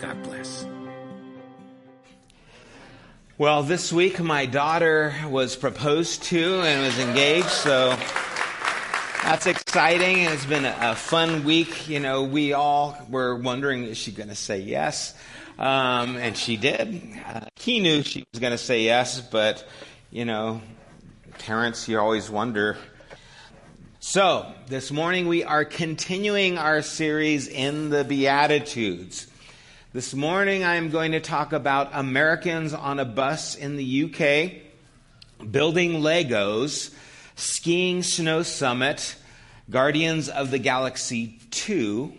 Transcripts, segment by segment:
God bless. Well, this week my daughter was proposed to and was engaged, so that's exciting. It's been a, fun week. You know, we all were wondering, is she going to say yes? Um, and she did. Uh, he knew she was going to say yes, but, you know, parents, you always wonder. So, this morning we are continuing our series in the Beatitudes. This morning I am going to talk about Americans on a bus in the UK, building Legos, skiing Snow Summit, Guardians of the Galaxy 2,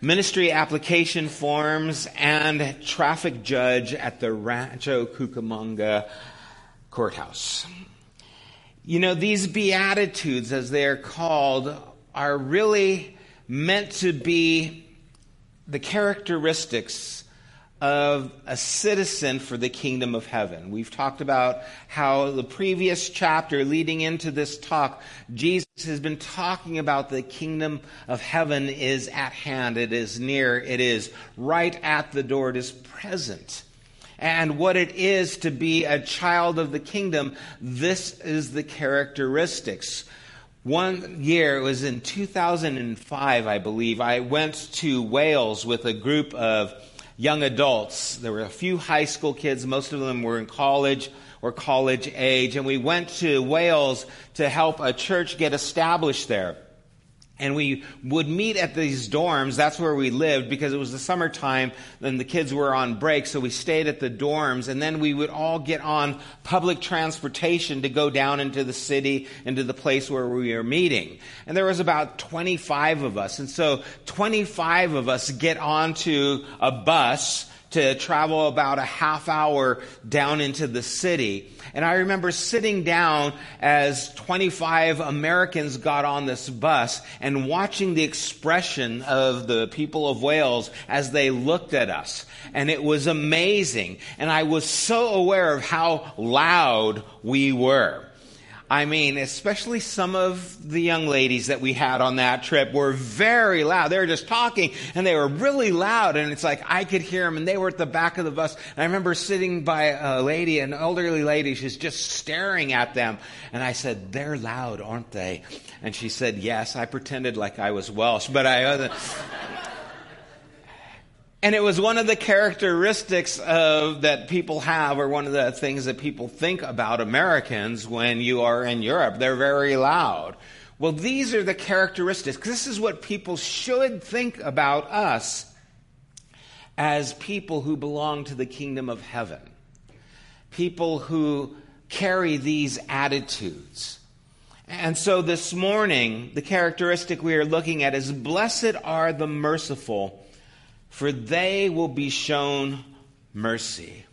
ministry application forms, and traffic judge at the Rancho Cucamonga courthouse. You know, these Beatitudes, as they are called, are really meant to be the characteristics of a citizen for the kingdom of heaven. We've talked about how the previous chapter leading into this talk, Jesus has been talking about the kingdom of heaven is at hand, it is near, it is right at the door, it is present. And what it is to be a child of the kingdom, this is the characteristics. One year, it was in 2005, I believe, I went to Wales with a group of young adults. There were a few high school kids, most of them were in college or college age, and we went to Wales to help a church get established there. And we would meet at these dorms. That's where we lived because it was the summertime and the kids were on break. So we stayed at the dorms and then we would all get on public transportation to go down into the city, into the place where we were meeting. And there was about 25 of us. And so 25 of us get onto a bus to travel about a half hour down into the city. And I remember sitting down as 25 Americans got on this bus and watching the expression of the people of Wales as they looked at us. And it was amazing. And I was so aware of how loud we were. I mean, especially some of the young ladies that we had on that trip were very loud. They were just talking and they were really loud. And it's like I could hear them and they were at the back of the bus. And I remember sitting by a lady, an elderly lady, she's just staring at them. And I said, they're loud, aren't they? And she said, yes. I pretended like I was Welsh, but I wasn't. And it was one of the characteristics of, that people have, or one of the things that people think about Americans when you are in Europe. They're very loud. Well, these are the characteristics. This is what people should think about us as people who belong to the kingdom of heaven. People who carry these attitudes. And so this morning, the characteristic we are looking at is blessed are the merciful for they will be shown mercy.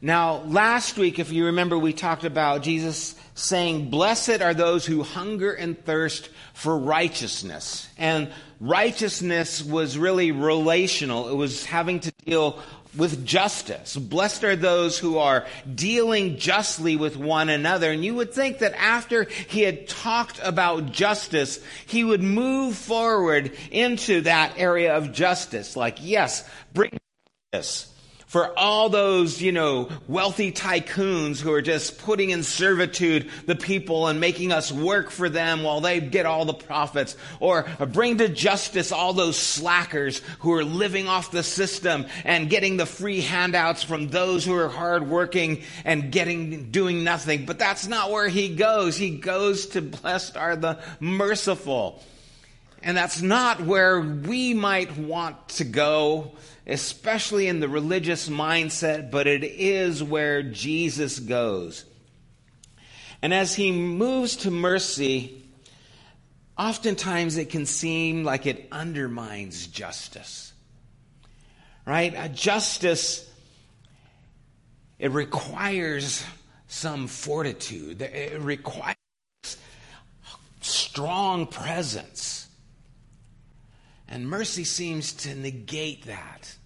Now, last week, if you remember, we talked about Jesus saying, Blessed are those who hunger and thirst for righteousness. And righteousness was really relational, it was having to deal with justice. Blessed are those who are dealing justly with one another. And you would think that after he had talked about justice, he would move forward into that area of justice. Like, yes, bring this. For all those, you know, wealthy tycoons who are just putting in servitude the people and making us work for them while they get all the profits, or bring to justice all those slackers who are living off the system and getting the free handouts from those who are hardworking and getting, doing nothing. But that's not where he goes. He goes to blessed are the merciful. And that's not where we might want to go especially in the religious mindset, but it is where Jesus goes. And as he moves to mercy, oftentimes it can seem like it undermines justice. Right? A justice, it requires some fortitude, it requires strong presence. And mercy seems to negate that.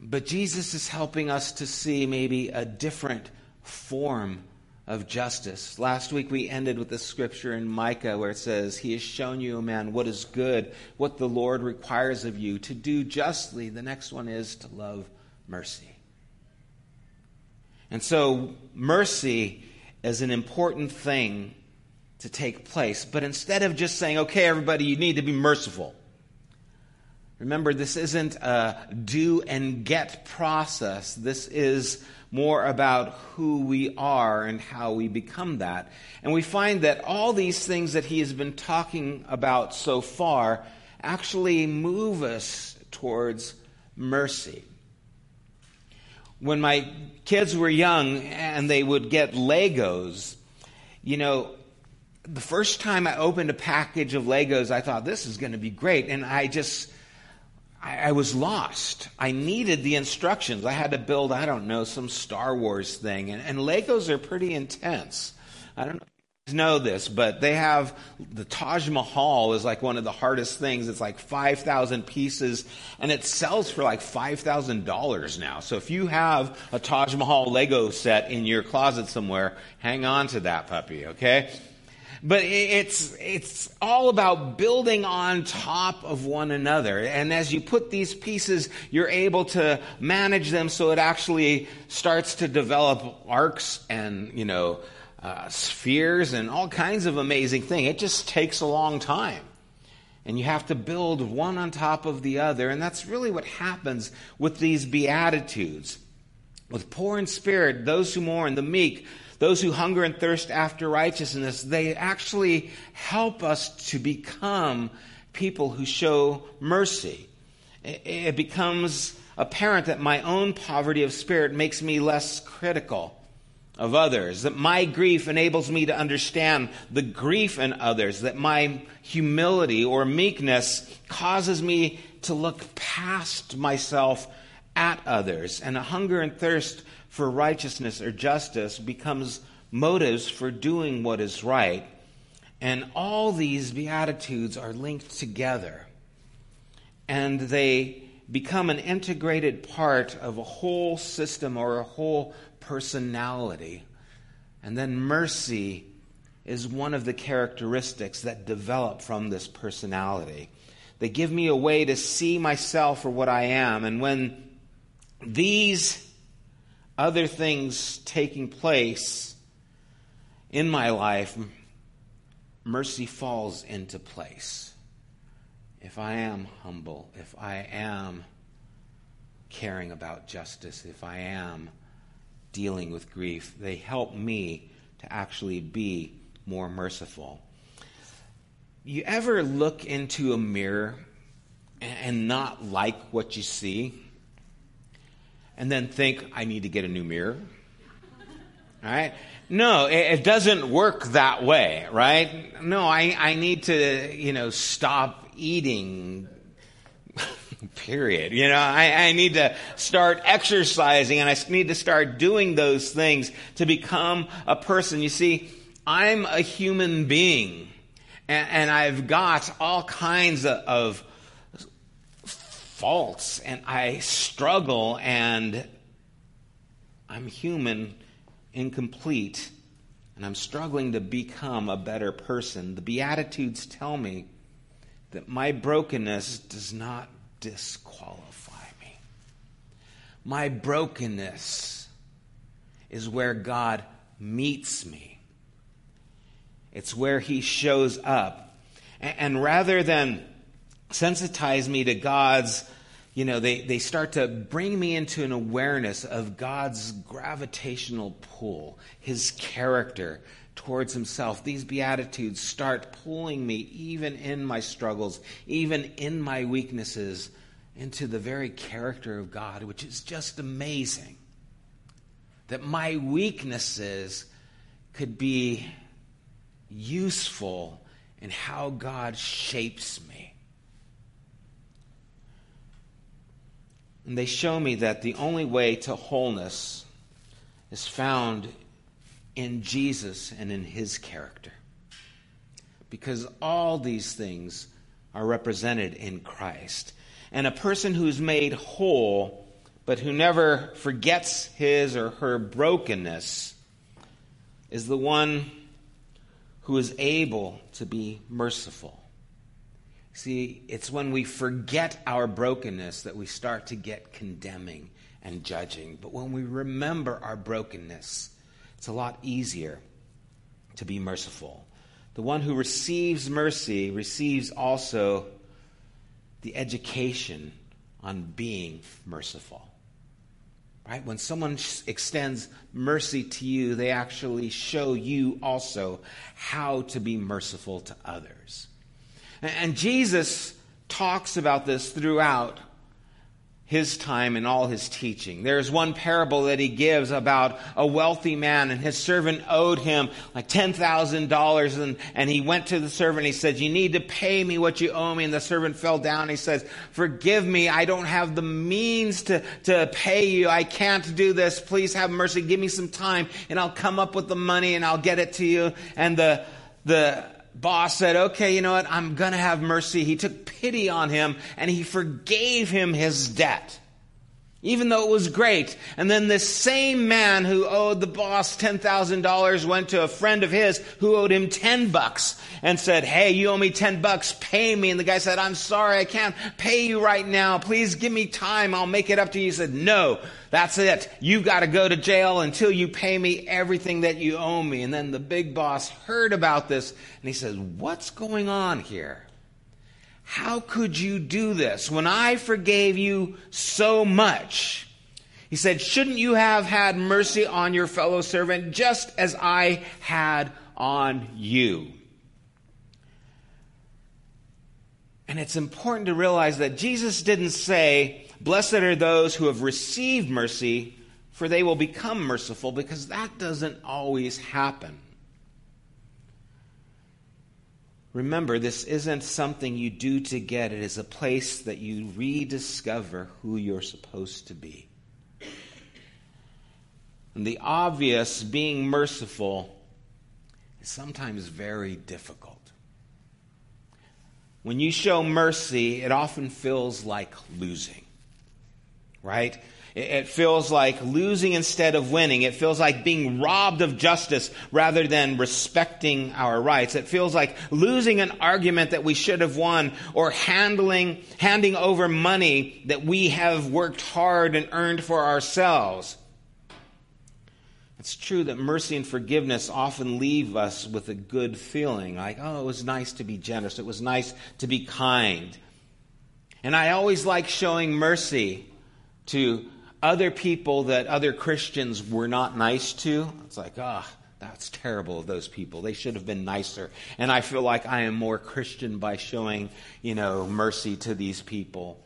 But Jesus is helping us to see maybe a different form of justice. Last week we ended with the scripture in Micah where it says, He has shown you, man, what is good, what the Lord requires of you, to do justly. The next one is to love mercy. And so, mercy is an important thing to take place. But instead of just saying, okay, everybody, you need to be merciful, Remember, this isn't a do and get process. This is more about who we are and how we become that. And we find that all these things that he has been talking about so far actually move us towards mercy. When my kids were young and they would get Legos, you know, the first time I opened a package of Legos, I thought, this is going to be great. And I just I, I was lost. I needed the instructions. I had to build, I don't know, some Star Wars thing. And, and Legos are pretty intense. I don't know know this, but they have the Taj Mahal is like one of the hardest things. It's like 5,000 pieces and it sells for like $5,000 now. So if you have a Taj Mahal Lego set in your closet somewhere, hang on to that puppy, okay? But it's, it's all about building on top of one another. And as you put these pieces, you're able to manage them so it actually starts to develop arcs and, you know, uh, spheres and all kinds of amazing things. It just takes a long time. And you have to build one on top of the other. And that's really what happens with these Beatitudes. With poor in spirit, those who mourn, the meek, those who hunger and thirst after righteousness, they actually help us to become people who show mercy. It becomes apparent that my own poverty of spirit makes me less critical of others, that my grief enables me to understand the grief in others, that my humility or meekness causes me to look past myself at others, and a hunger and thirst for righteousness or justice becomes motives for doing what is right. And all these Beatitudes are linked together. And they become an integrated part of a whole system or a whole personality. And then mercy is one of the characteristics that develop from this personality. They give me a way to see myself for what I am. And when these other things taking place in my life, mercy falls into place. If I am humble, if I am caring about justice, if I am dealing with grief, they help me to actually be more merciful. You ever look into a mirror and not like what you see? And then think, I need to get a new mirror. Right? No, it, it doesn't work that way, right? No, I, I need to, you know, stop eating period. You know, I, I, need to start exercising and I need to start doing those things to become a person. You see, I'm a human being and, and I've got all kinds of, of faults and I struggle and I'm human, incomplete, and I'm struggling to become a better person. The Beatitudes tell me that my brokenness does not disqualify me. My brokenness is where God meets me. It's where He shows up. And rather than sensitize me to God's, you know, they, they start to bring me into an awareness of God's gravitational pull, His character towards Himself. These Beatitudes start pulling me, even in my struggles, even in my weaknesses, into the very character of God, which is just amazing. That my weaknesses could be useful in how God shapes me. And they show me that the only way to wholeness is found in Jesus and in his character. Because all these things are represented in Christ. And a person who's made whole, but who never forgets his or her brokenness, is the one who is able to be merciful. See, it's when we forget our brokenness that we start to get condemning and judging. But when we remember our brokenness, it's a lot easier to be merciful. The one who receives mercy receives also the education on being merciful. Right? When someone extends mercy to you, they actually show you also how to be merciful to others. And Jesus talks about this throughout his time and all his teaching. There's one parable that he gives about a wealthy man and his servant owed him like $10,000 and, and he went to the servant he said, you need to pay me what you owe me. And the servant fell down. he says, forgive me. I don't have the means to, to pay you. I can't do this. Please have mercy. Give me some time and I'll come up with the money and I'll get it to you. And the, the, boss said, okay, you know what? I'm going to have mercy. He took pity on him and he forgave him his debt. Even though it was great. And then this same man who owed the boss $10,000 went to a friend of his who owed him 10 bucks and said, Hey, you owe me 10 bucks. Pay me. And the guy said, I'm sorry. I can't pay you right now. Please give me time. I'll make it up to you. He said, No, that's it. You've got to go to jail until you pay me everything that you owe me. And then the big boss heard about this and he says, What's going on here? How could you do this when I forgave you so much? He said, Shouldn't you have had mercy on your fellow servant just as I had on you? And it's important to realize that Jesus didn't say, Blessed are those who have received mercy, for they will become merciful, because that doesn't always happen. Remember, this isn't something you do to get, it is a place that you rediscover who you're supposed to be. And the obvious, being merciful, is sometimes very difficult. When you show mercy, it often feels like losing, right? It feels like losing instead of winning. It feels like being robbed of justice rather than respecting our rights. It feels like losing an argument that we should have won or handling, handing over money that we have worked hard and earned for ourselves. It's true that mercy and forgiveness often leave us with a good feeling like, oh, it was nice to be generous. It was nice to be kind. And I always like showing mercy to other people that other Christians were not nice to, it's like, ah, oh, that's terrible of those people. They should have been nicer. And I feel like I am more Christian by showing, you know, mercy to these people.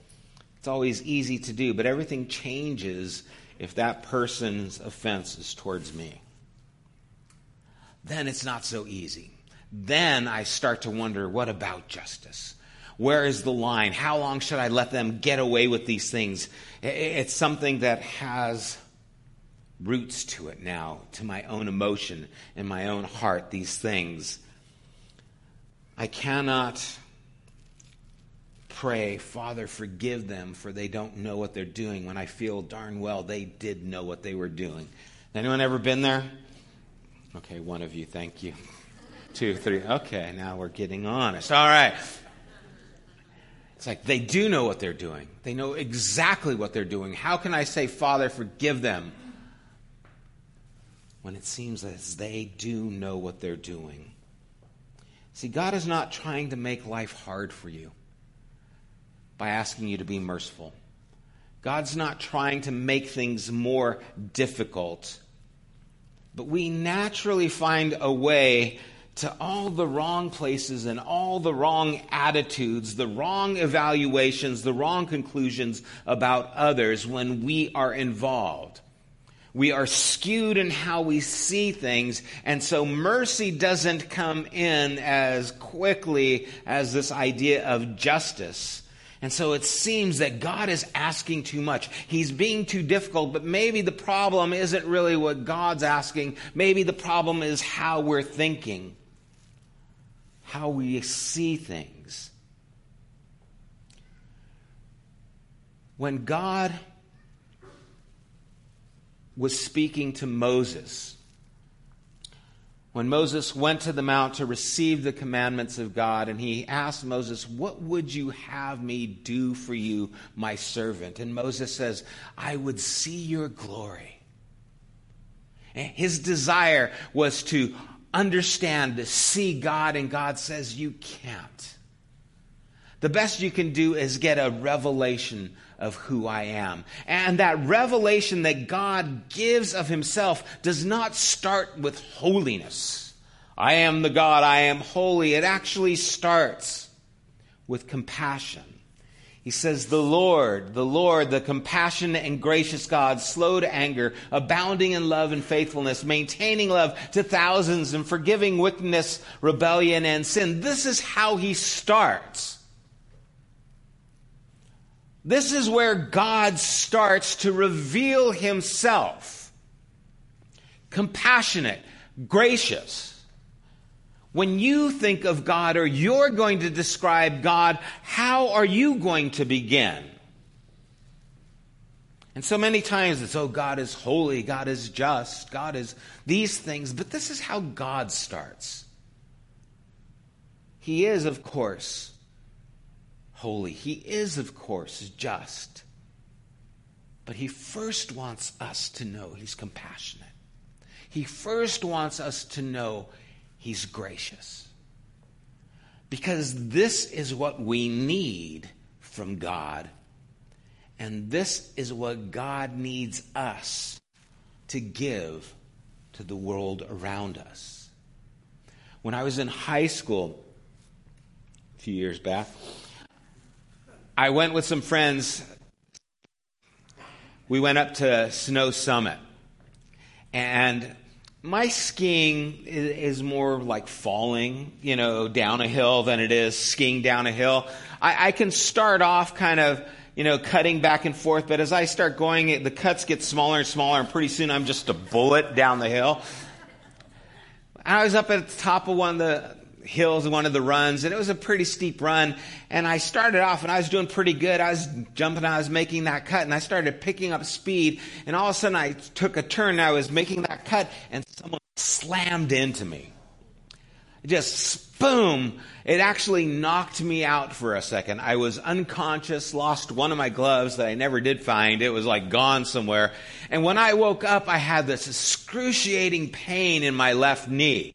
It's always easy to do, but everything changes if that person's offense is towards me. Then it's not so easy. Then I start to wonder what about justice? Where is the line? How long should I let them get away with these things? It's something that has roots to it now, to my own emotion and my own heart, these things. I cannot pray, Father, forgive them, for they don't know what they're doing, when I feel darn well they did know what they were doing. Anyone ever been there? Okay, one of you, thank you. Two, three. Okay, now we're getting honest. All right. It's like they do know what they're doing. They know exactly what they're doing. How can I say, Father, forgive them? When it seems as they do know what they're doing. See, God is not trying to make life hard for you by asking you to be merciful. God's not trying to make things more difficult. But we naturally find a way to all the wrong places and all the wrong attitudes, the wrong evaluations, the wrong conclusions about others when we are involved. We are skewed in how we see things, and so mercy doesn't come in as quickly as this idea of justice. And so it seems that God is asking too much. He's being too difficult, but maybe the problem isn't really what God's asking. Maybe the problem is how we're thinking how we see things. When God was speaking to Moses, when Moses went to the mount to receive the commandments of God, and he asked Moses, What would you have me do for you, my servant? And Moses says, I would see your glory. His desire was to understand, to see God, and God says you can't. The best you can do is get a revelation of who I am. And that revelation that God gives of himself does not start with holiness. I am the God, I am holy. It actually starts with compassion. He says, The Lord, the Lord, the compassionate and gracious God, slow to anger, abounding in love and faithfulness, maintaining love to thousands, and forgiving wickedness, rebellion, and sin. This is how he starts. This is where God starts to reveal himself. Compassionate, gracious when you think of God or you're going to describe God, how are you going to begin? And so many times it's, oh, God is holy, God is just, God is these things, but this is how God starts. He is, of course, holy. He is, of course, just. But He first wants us to know He's compassionate. He first wants us to know He's gracious. Because this is what we need from God. And this is what God needs us to give to the world around us. When I was in high school a few years back, I went with some friends. We went up to Snow Summit. And my skiing is, more like falling, you know, down a hill than it is skiing down a hill. I, I, can start off kind of, you know, cutting back and forth, but as I start going, the cuts get smaller and smaller, and pretty soon I'm just a bullet down the hill. I was up at the top of one of the hills, one of the runs, and it was a pretty steep run. And I started off and I was doing pretty good. I was jumping, I was making that cut, and I started picking up speed. And all of a sudden, I took a turn. And I was making that cut, and someone slammed into me. Just boom! It actually knocked me out for a second. I was unconscious, lost one of my gloves that I never did find. It was like gone somewhere. And when I woke up, I had this excruciating pain in my left knee.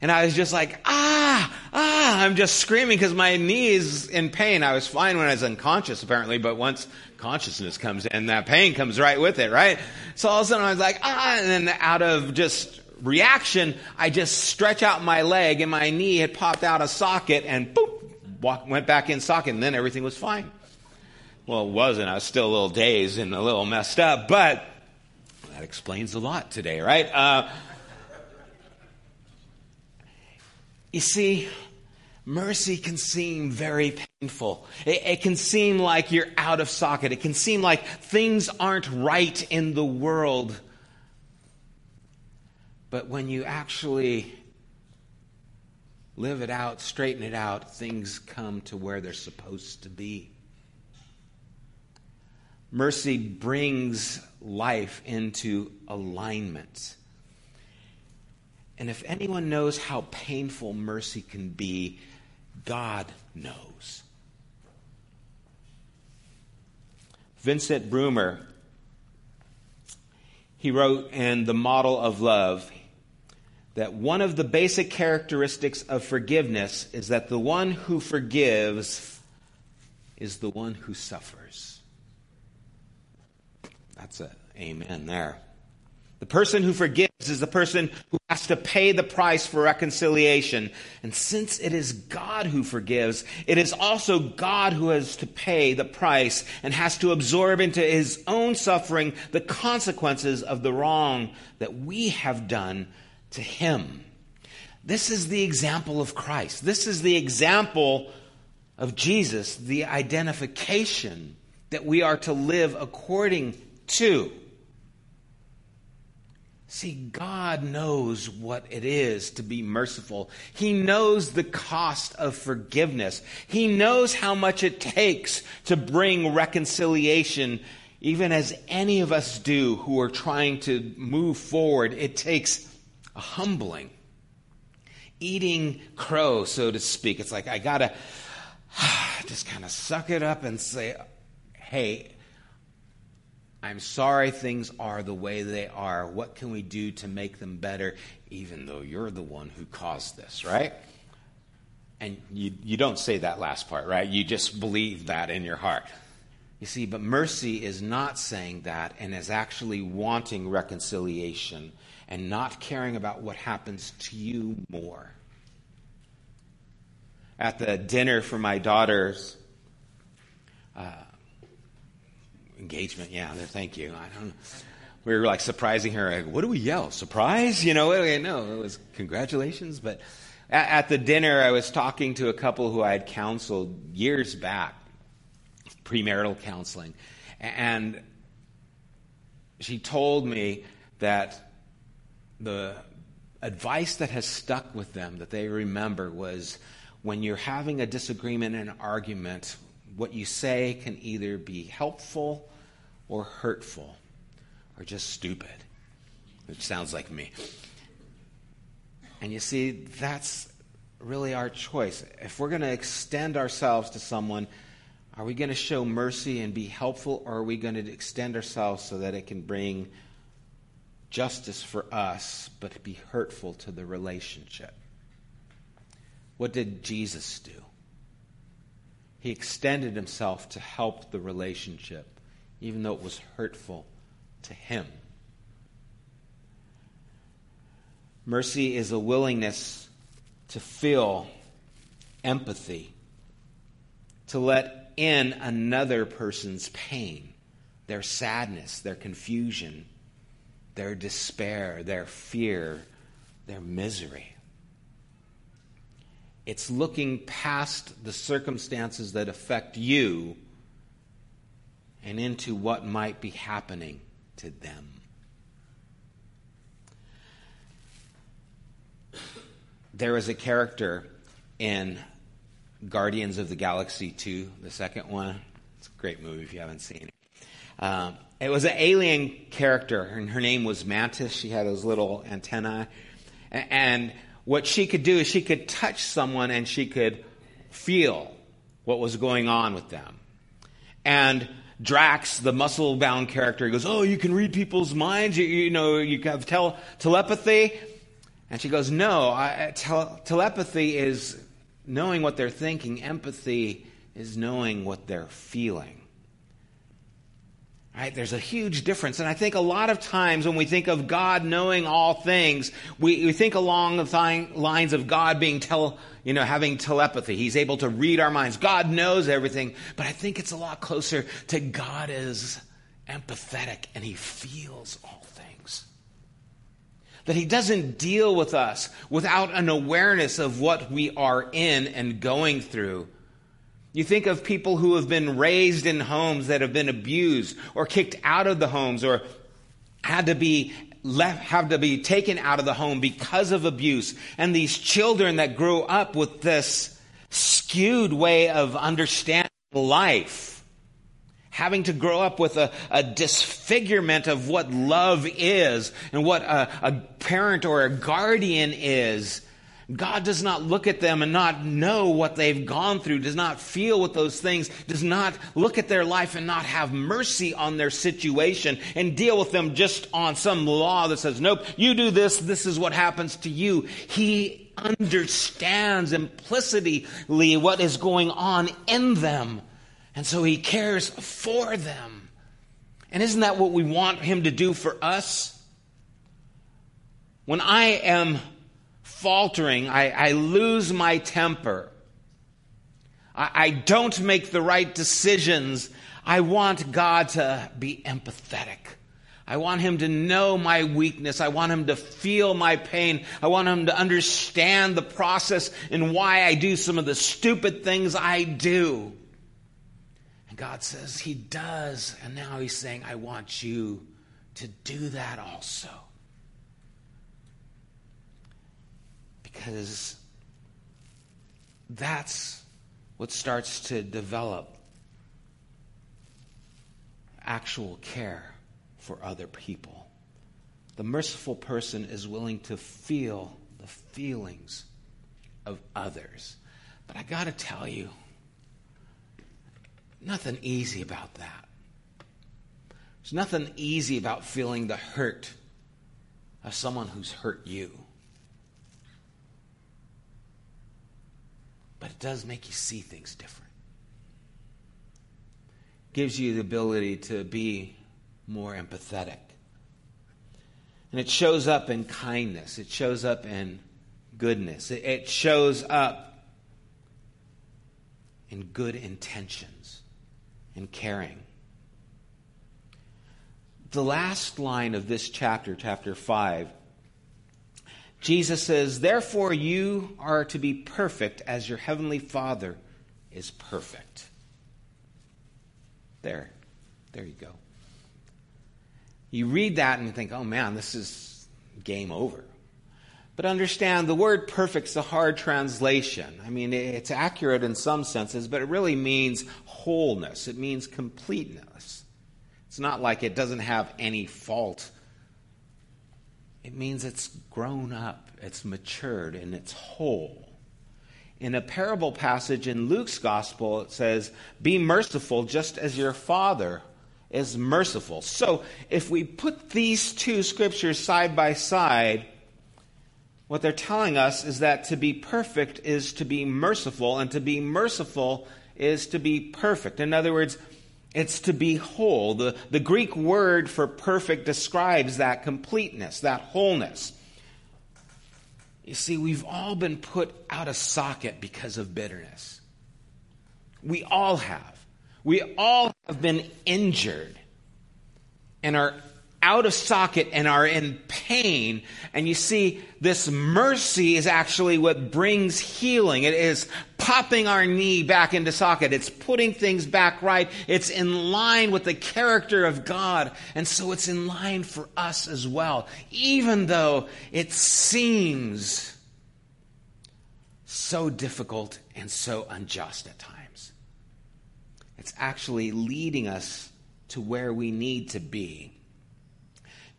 And I was just like, ah, ah, ah, I'm just screaming because my knee is in pain. I was fine when I was unconscious, apparently, but once consciousness comes in, that pain comes right with it, right? So all of a sudden I was like, ah, and then out of just reaction, I just stretch out my leg and my knee had popped out of socket and boop, walk, went back in socket and then everything was fine. Well, it wasn't. I was still a little dazed and a little messed up, but that explains a lot today, right? Uh, You see, mercy can seem very painful. It, it, can seem like you're out of socket. It can seem like things aren't right in the world. But when you actually live it out, straighten it out, things come to where they're supposed to be. Mercy brings life into alignment. And if anyone knows how painful mercy can be, God knows. Vincent Brümmer, he wrote in The Model of Love that one of the basic characteristics of forgiveness is that the one who forgives is the one who suffers. That's an amen there. The person who forgives is the person who has to pay the price for reconciliation. And since it is God who forgives, it is also God who has to pay the price and has to absorb into his own suffering the consequences of the wrong that we have done to him. This is the example of Christ. This is the example of Jesus, the identification that we are to live according to. See, God knows what it is to be merciful. He knows the cost of forgiveness. He knows how much it takes to bring reconciliation, even as any of us do who are trying to move forward. It takes a humbling, eating crow, so to speak. It's like, I gotta just kind of suck it up and say, hey, I'm sorry things are the way they are. What can we do to make them better, even though you're the one who caused this, right? And you, you don't say that last part, right? You just believe that in your heart. You see, but mercy is not saying that and is actually wanting reconciliation and not caring about what happens to you more. At the dinner for my daughter's uh, engagement. Yeah, thank you. I don't. We were like surprising her. Like, what do we yell? Surprise? You know? No, it was congratulations. But at, the dinner, I was talking to a couple who I had counseled years back, premarital counseling, and she told me that the advice that has stuck with them that they remember was when you're having a disagreement and an argument, what you say can either be helpful or hurtful or just stupid, which sounds like me. And you see, that's really our choice. If we're going to extend ourselves to someone, are we going to show mercy and be helpful, or are we going to extend ourselves so that it can bring justice for us, but be hurtful to the relationship? What did Jesus do? He extended himself to help the relationship even though it was hurtful to him. Mercy is a willingness to feel empathy, to let in another person's pain, their sadness, their confusion, their despair, their fear, their misery. It's looking past the circumstances that affect you and into what might be happening to them. There is a character in Guardians of the Galaxy 2, the second one. It's a great movie if you haven't seen it. Um, it was an alien character, and her name was Mantis. She had those little antennae. And what she could do is she could touch someone and she could feel what was going on with them. And Drax, the muscle bound character, goes, Oh, you can read people's minds? You, you know, you have tel- telepathy? And she goes, No, I, tel- telepathy is knowing what they're thinking, empathy is knowing what they're feeling. Right? There's a huge difference. And I think a lot of times when we think of God knowing all things, we, we think along the th- lines of God being tele, you know, having telepathy. He's able to read our minds. God knows everything. But I think it's a lot closer to God is empathetic and he feels all things. That he doesn't deal with us without an awareness of what we are in and going through you think of people who have been raised in homes that have been abused or kicked out of the homes or had to be left, have to be taken out of the home because of abuse. And these children that grow up with this skewed way of understanding life, having to grow up with a, a disfigurement of what love is and what a, a parent or a guardian is God does not look at them and not know what they've gone through, does not feel with those things, does not look at their life and not have mercy on their situation and deal with them just on some law that says, nope, you do this, this is what happens to you. He understands implicitly what is going on in them. And so he cares for them. And isn't that what we want him to do for us? When I am faltering, I, I lose my temper, I, I don't make the right decisions, I want God to be empathetic. I want him to know my weakness. I want him to feel my pain. I want him to understand the process and why I do some of the stupid things I do. And God says he does. And now he's saying, I want you to do that also. Because that's what starts to develop actual care for other people. The merciful person is willing to feel the feelings of others. But I got to tell you, nothing easy about that. There's nothing easy about feeling the hurt of someone who's hurt you. But it does make you see things different. Gives you the ability to be more empathetic. And it shows up in kindness, it shows up in goodness, it, shows up in good intentions and caring. The last line of this chapter, chapter 5, Jesus says, Therefore, you are to be perfect as your heavenly Father is perfect. There. There you go. You read that and you think, oh man, this is game over. But understand the word perfect's a hard translation. I mean, it's accurate in some senses, but it really means wholeness. It means completeness. It's not like it doesn't have any fault it means it's grown up, it's matured, and it's whole. In a parable passage in Luke's gospel, it says, Be merciful just as your Father is merciful. So if we put these two scriptures side by side, what they're telling us is that to be perfect is to be merciful, and to be merciful is to be perfect. In other words, it's to be whole. The, the Greek word for perfect describes that completeness, that wholeness. You see, we've all been put out of socket because of bitterness. We all have. We all have been injured and are out of socket and are in pain. And you see, this mercy is actually what brings healing. It is popping our knee back into socket. It's putting things back right. It's in line with the character of God. And so it's in line for us as well, even though it seems so difficult and so unjust at times. It's actually leading us to where we need to be.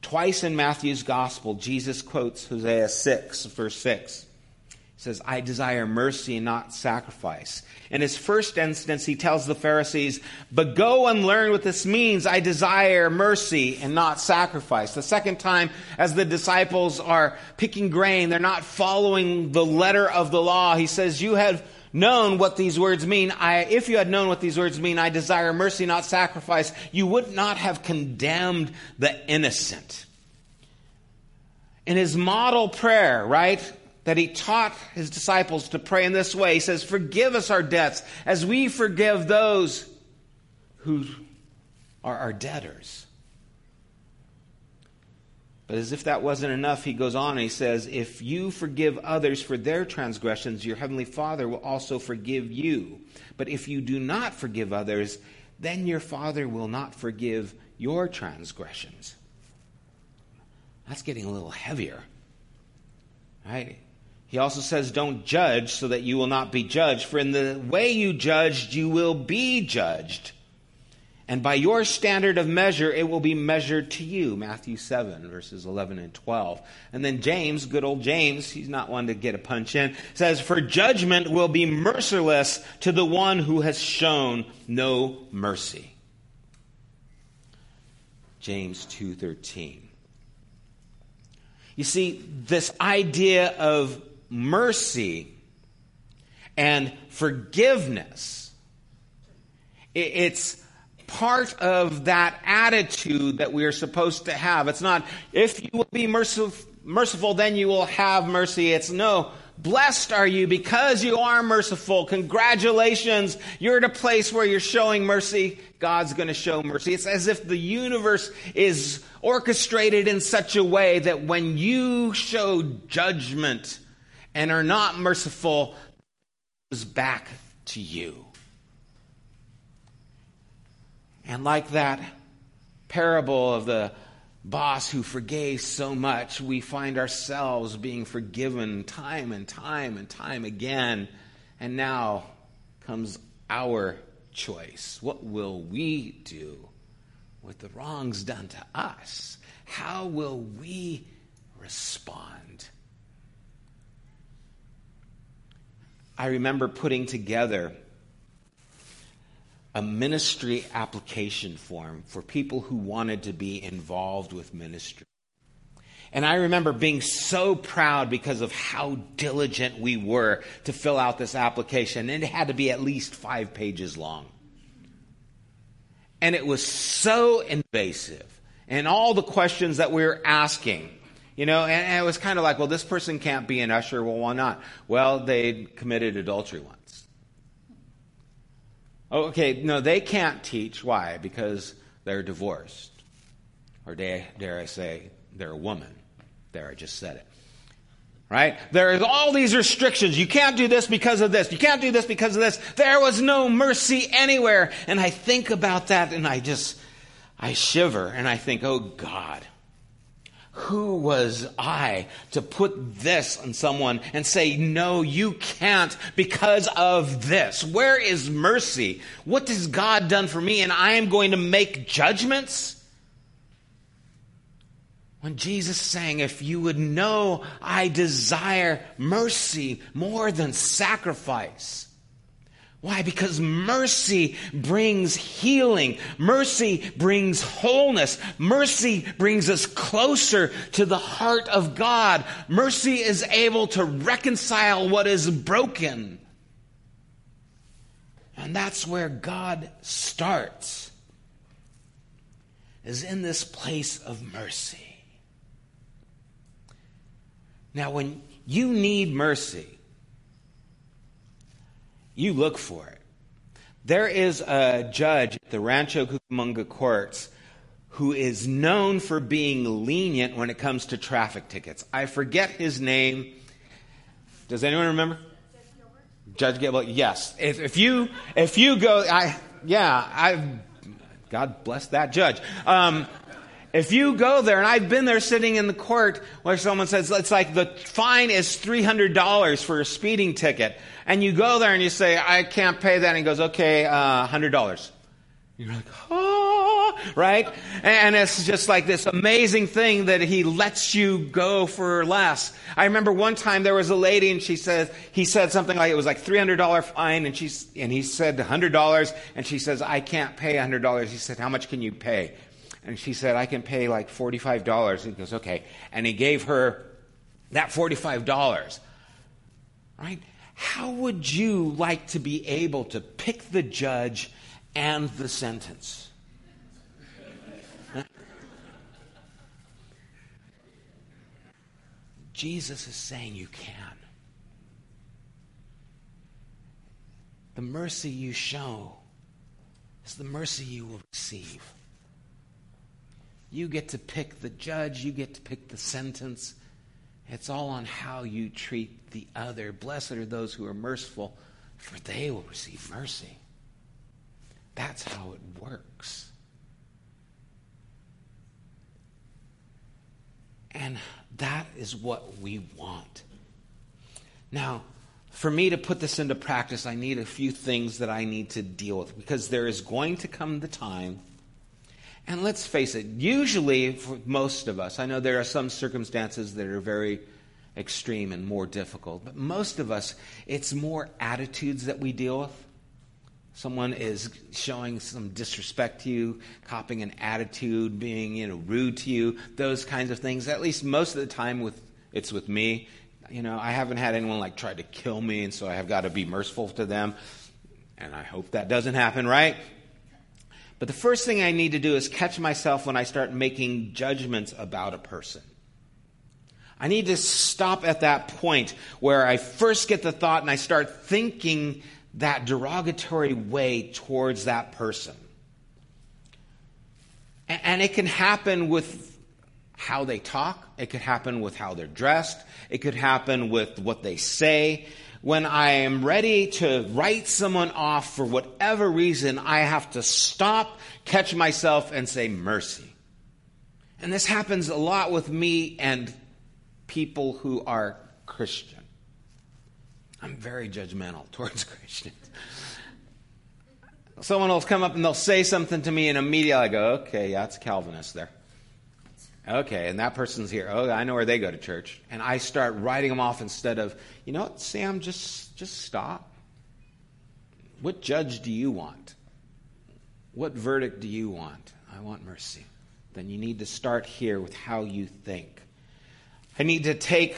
Twice in Matthew's gospel, Jesus quotes Hosea 6, verse 6. He says, I desire mercy and not sacrifice. In his first instance, he tells the Pharisees, But go and learn what this means. I desire mercy and not sacrifice. The second time, as the disciples are picking grain, they're not following the letter of the law. He says, You have known what these words mean, I, if you had known what these words mean, I desire mercy, not sacrifice, you would not have condemned the innocent. In his model prayer, right, that he taught his disciples to pray in this way, he says, Forgive us our debts as we forgive those who are our debtors. But as if that wasn't enough, he goes on and he says, If you forgive others for their transgressions, your heavenly Father will also forgive you. But if you do not forgive others, then your Father will not forgive your transgressions. That's getting a little heavier. Right? He also says, Don't judge so that you will not be judged, for in the way you judged, you will be judged. And by your standard of measure, it will be measured to you. Matthew 7, verses 11 and 12. And then James, good old James, he's not one to get a punch in, says, For judgment will be merciless to the one who has shown no mercy. James 2:13. You see, this idea of mercy and forgiveness, it's part of that attitude that we are supposed to have. It's not, if you will be merciful, merciful, then you will have mercy. It's no, blessed are you because you are merciful. Congratulations. You're at a place where you're showing mercy. God's going to show mercy. It's as if the universe is orchestrated in such a way that when you show judgment and are not merciful, it goes back to you. And like that parable of the boss who forgave so much, we find ourselves being forgiven time and time and time again. And now comes our choice. What will we do with the wrongs done to us? How will we respond? I remember putting together a ministry application form for people who wanted to be involved with ministry. And I remember being so proud because of how diligent we were to fill out this application. And it had to be at least five pages long. And it was so invasive. And all the questions that we were asking, you know, and, and it was kind of like, well, this person can't be an usher. Well, why not? Well, they committed adultery once. Oh, okay, no, they can't teach. Why? Because they're divorced. Or dare, I say, they're a woman. There, I just said it. Right? There's all these restrictions. You can't do this because of this. You can't do this because of this. There was no mercy anywhere. And I think about that and I just, I shiver and I think, oh God, who was I to put this on someone and say, no, you can't because of this? Where is mercy? What has God done for me? And I am going to make judgments? When Jesus is saying, if you would know I desire mercy more than sacrifice, why? Because mercy brings healing. Mercy brings wholeness. Mercy brings us closer to the heart of God. Mercy is able to reconcile what is broken. And that's where God starts, is in this place of mercy. Now, when you need mercy, you look for it. There is a judge at the Rancho Cucamonga courts who is known for being lenient when it comes to traffic tickets. I forget his name. Does anyone remember? Judge Gilbert. Yes. If, if you if you go, I yeah, I God bless that judge. Um, if you go there, and I've been there sitting in the court where someone says, it's like the fine is $300 for a speeding ticket. And you go there and you say, I can't pay that. And he goes, okay, uh, $100. You're like, oh, right? And it's just like this amazing thing that he lets you go for less. I remember one time there was a lady and she said, he said something like it was like $300 fine and she's, and he said $100 and she says, I can't pay $100. He said, how much can you pay? And she said, I can pay like $45. And He goes, okay. And he gave her that $45. Right? How would you like to be able to pick the judge and the sentence? Jesus is saying you can. The mercy you show is the mercy you will receive. You get to pick the judge, you get to pick the sentence. It's all on how you treat the other. Blessed are those who are merciful, for they will receive mercy. That's how it works. And that is what we want. Now, for me to put this into practice, I need a few things that I need to deal with because there is going to come the time. And let's face it, usually for most of us, I know there are some circumstances that are very extreme and more difficult, but most of us, it's more attitudes that we deal with. Someone is showing some disrespect to you, copying an attitude, being you know rude to you, those kinds of things. At least most of the time, with it's with me. You know, I haven't had anyone like try to kill me, and so I have got to be merciful to them. And I hope that doesn't happen, right? But the first thing I need to do is catch myself when I start making judgments about a person. I need to stop at that point where I first get the thought and I start thinking that derogatory way towards that person. And it can happen with how they talk, it could happen with how they're dressed, it could happen with what they say. When I am ready to write someone off for whatever reason, I have to stop, catch myself, and say mercy. And this happens a lot with me and people who are Christian. I'm very judgmental towards Christians. Someone will come up and they'll say something to me, and immediately I go, okay, yeah, it's Calvinist there. Okay, and that person's here. Oh, I know where they go to church. And I start writing them off instead of, you know what, Sam, just, just stop. What judge do you want? What verdict do you want? I want mercy. Then you need to start here with how you think. I need to take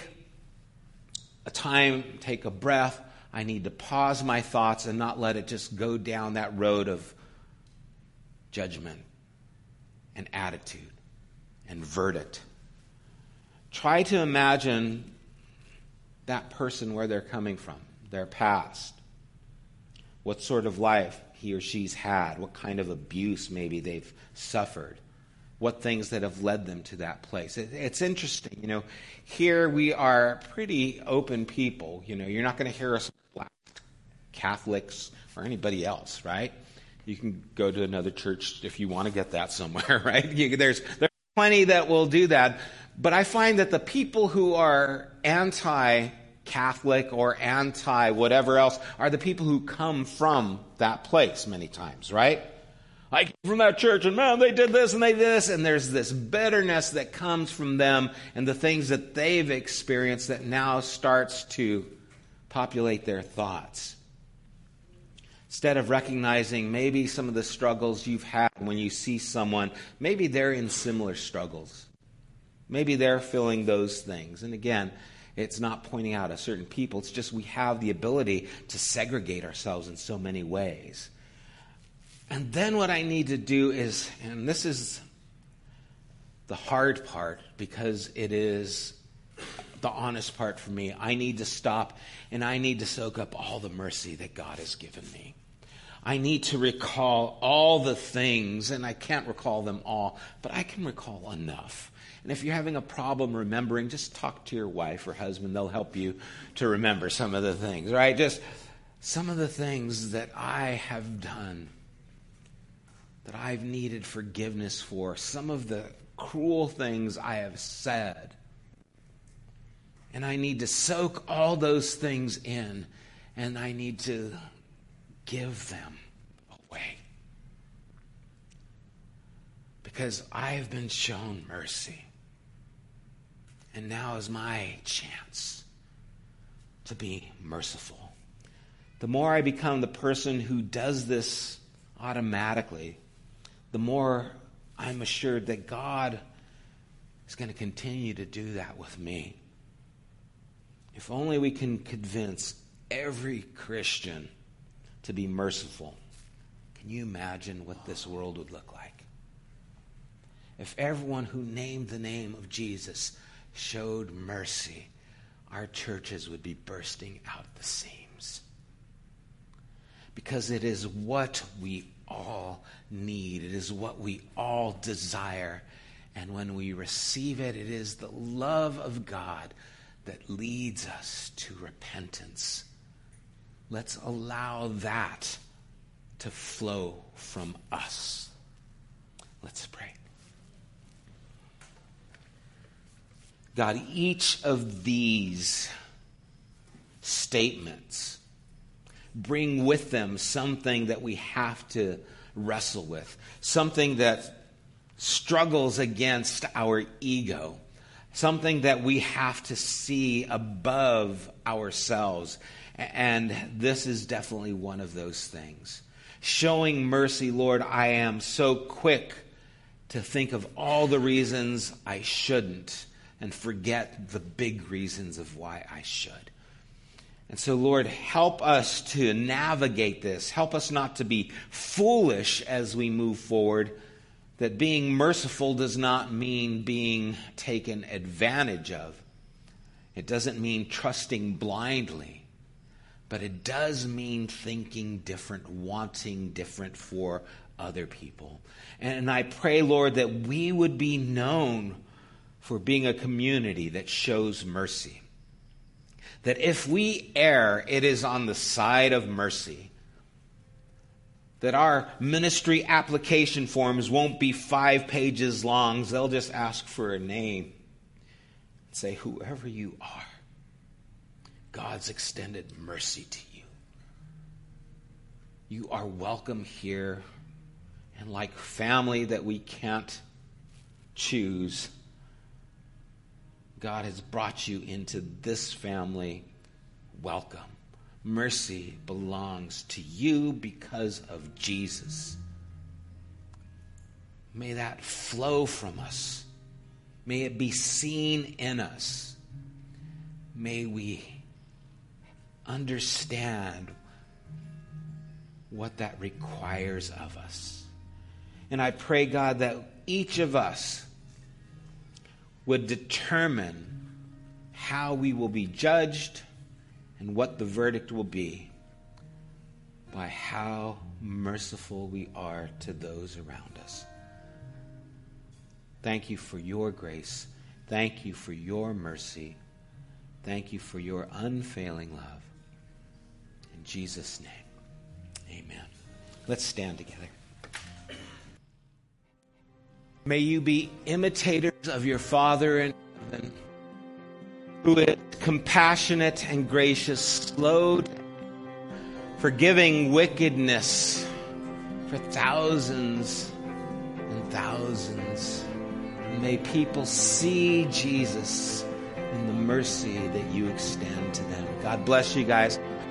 a time, take a breath. I need to pause my thoughts and not let it just go down that road of judgment and attitude and verdict. Try to imagine that person where they're coming from, their past, what sort of life he or she's had, what kind of abuse maybe they've suffered what things that have led them to that place. It, it's interesting, you know. Here we are pretty open people. You know, you're not going to hear us Catholics or anybody else, right? You can go to another church if you want to get that somewhere, right? You, there's there's plenty that will do that, but I find that the people who are anti Catholic or anti whatever else are the people who come from that place many times, right? I came from that church and man, they did this and they did this. And there's this bitterness that comes from them and the things that they've experienced that now starts to populate their thoughts. Instead of recognizing maybe some of the struggles you've had when you see someone, maybe they're in similar struggles. Maybe they're feeling those things. And again, it's not pointing out a certain people, it's just we have the ability to segregate ourselves in so many ways. And then what I need to do is, and this is the hard part because it is the honest part for me, I need to stop and I need to soak up all the mercy that God has given me. I need to recall all the things, and I can't recall them all, but I can recall enough. And if you're having a problem remembering, just talk to your wife or husband. They'll help you to remember some of the things, right? Just some of the things that I have done that I've needed forgiveness for, some of the cruel things I have said. And I need to soak all those things in, and I need to give them away. Because I have been shown mercy. And now is my chance to be merciful. The more I become the person who does this automatically, the more I'm assured that God is going to continue to do that with me. If only we can convince every Christian to be merciful. Can you imagine what this world would look like? If everyone who named the name of Jesus showed mercy, our churches would be bursting out the seams. Because it is what we all need. It is what we all desire. And when we receive it, it is the love of God that leads us to repentance. Let's allow that to flow from us. Let's pray. God, each of these statements bring with them something that we have to wrestle with, something that struggles against our ego, something that we have to see above ourselves. And this is definitely one of those things. Showing mercy, Lord, I am so quick to think of all the reasons I shouldn't and forget the big reasons of why I should. And so, Lord, help us to navigate this. Help us not to be foolish as we move forward. That being merciful does not mean being taken advantage of. It doesn't mean trusting blindly. But it does mean thinking different, wanting different for other people. And I pray, Lord, that we would be known for being a community that shows mercy that if we err, it is on the side of mercy. That our ministry application forms won't be five pages long. They'll just ask for a name and say, Whoever you are, God's extended mercy to you. You are welcome here. And like family that we can't choose, God has brought you into this family. Welcome. Mercy belongs to you because of Jesus. May that flow from us. May it be seen in us. May we understand what that requires of us. And I pray, God, that each of us would determine how we will be judged and what the verdict will be by how merciful we are to those around us. Thank you for your grace. Thank you for your mercy. Thank you for your unfailing love. Jesus' name, amen. Let's stand together. May you be imitators of your Father in heaven, who is compassionate and gracious, slow, forgiving wickedness for thousands and thousands. And may people see Jesus in the mercy that you extend to them. God bless you guys.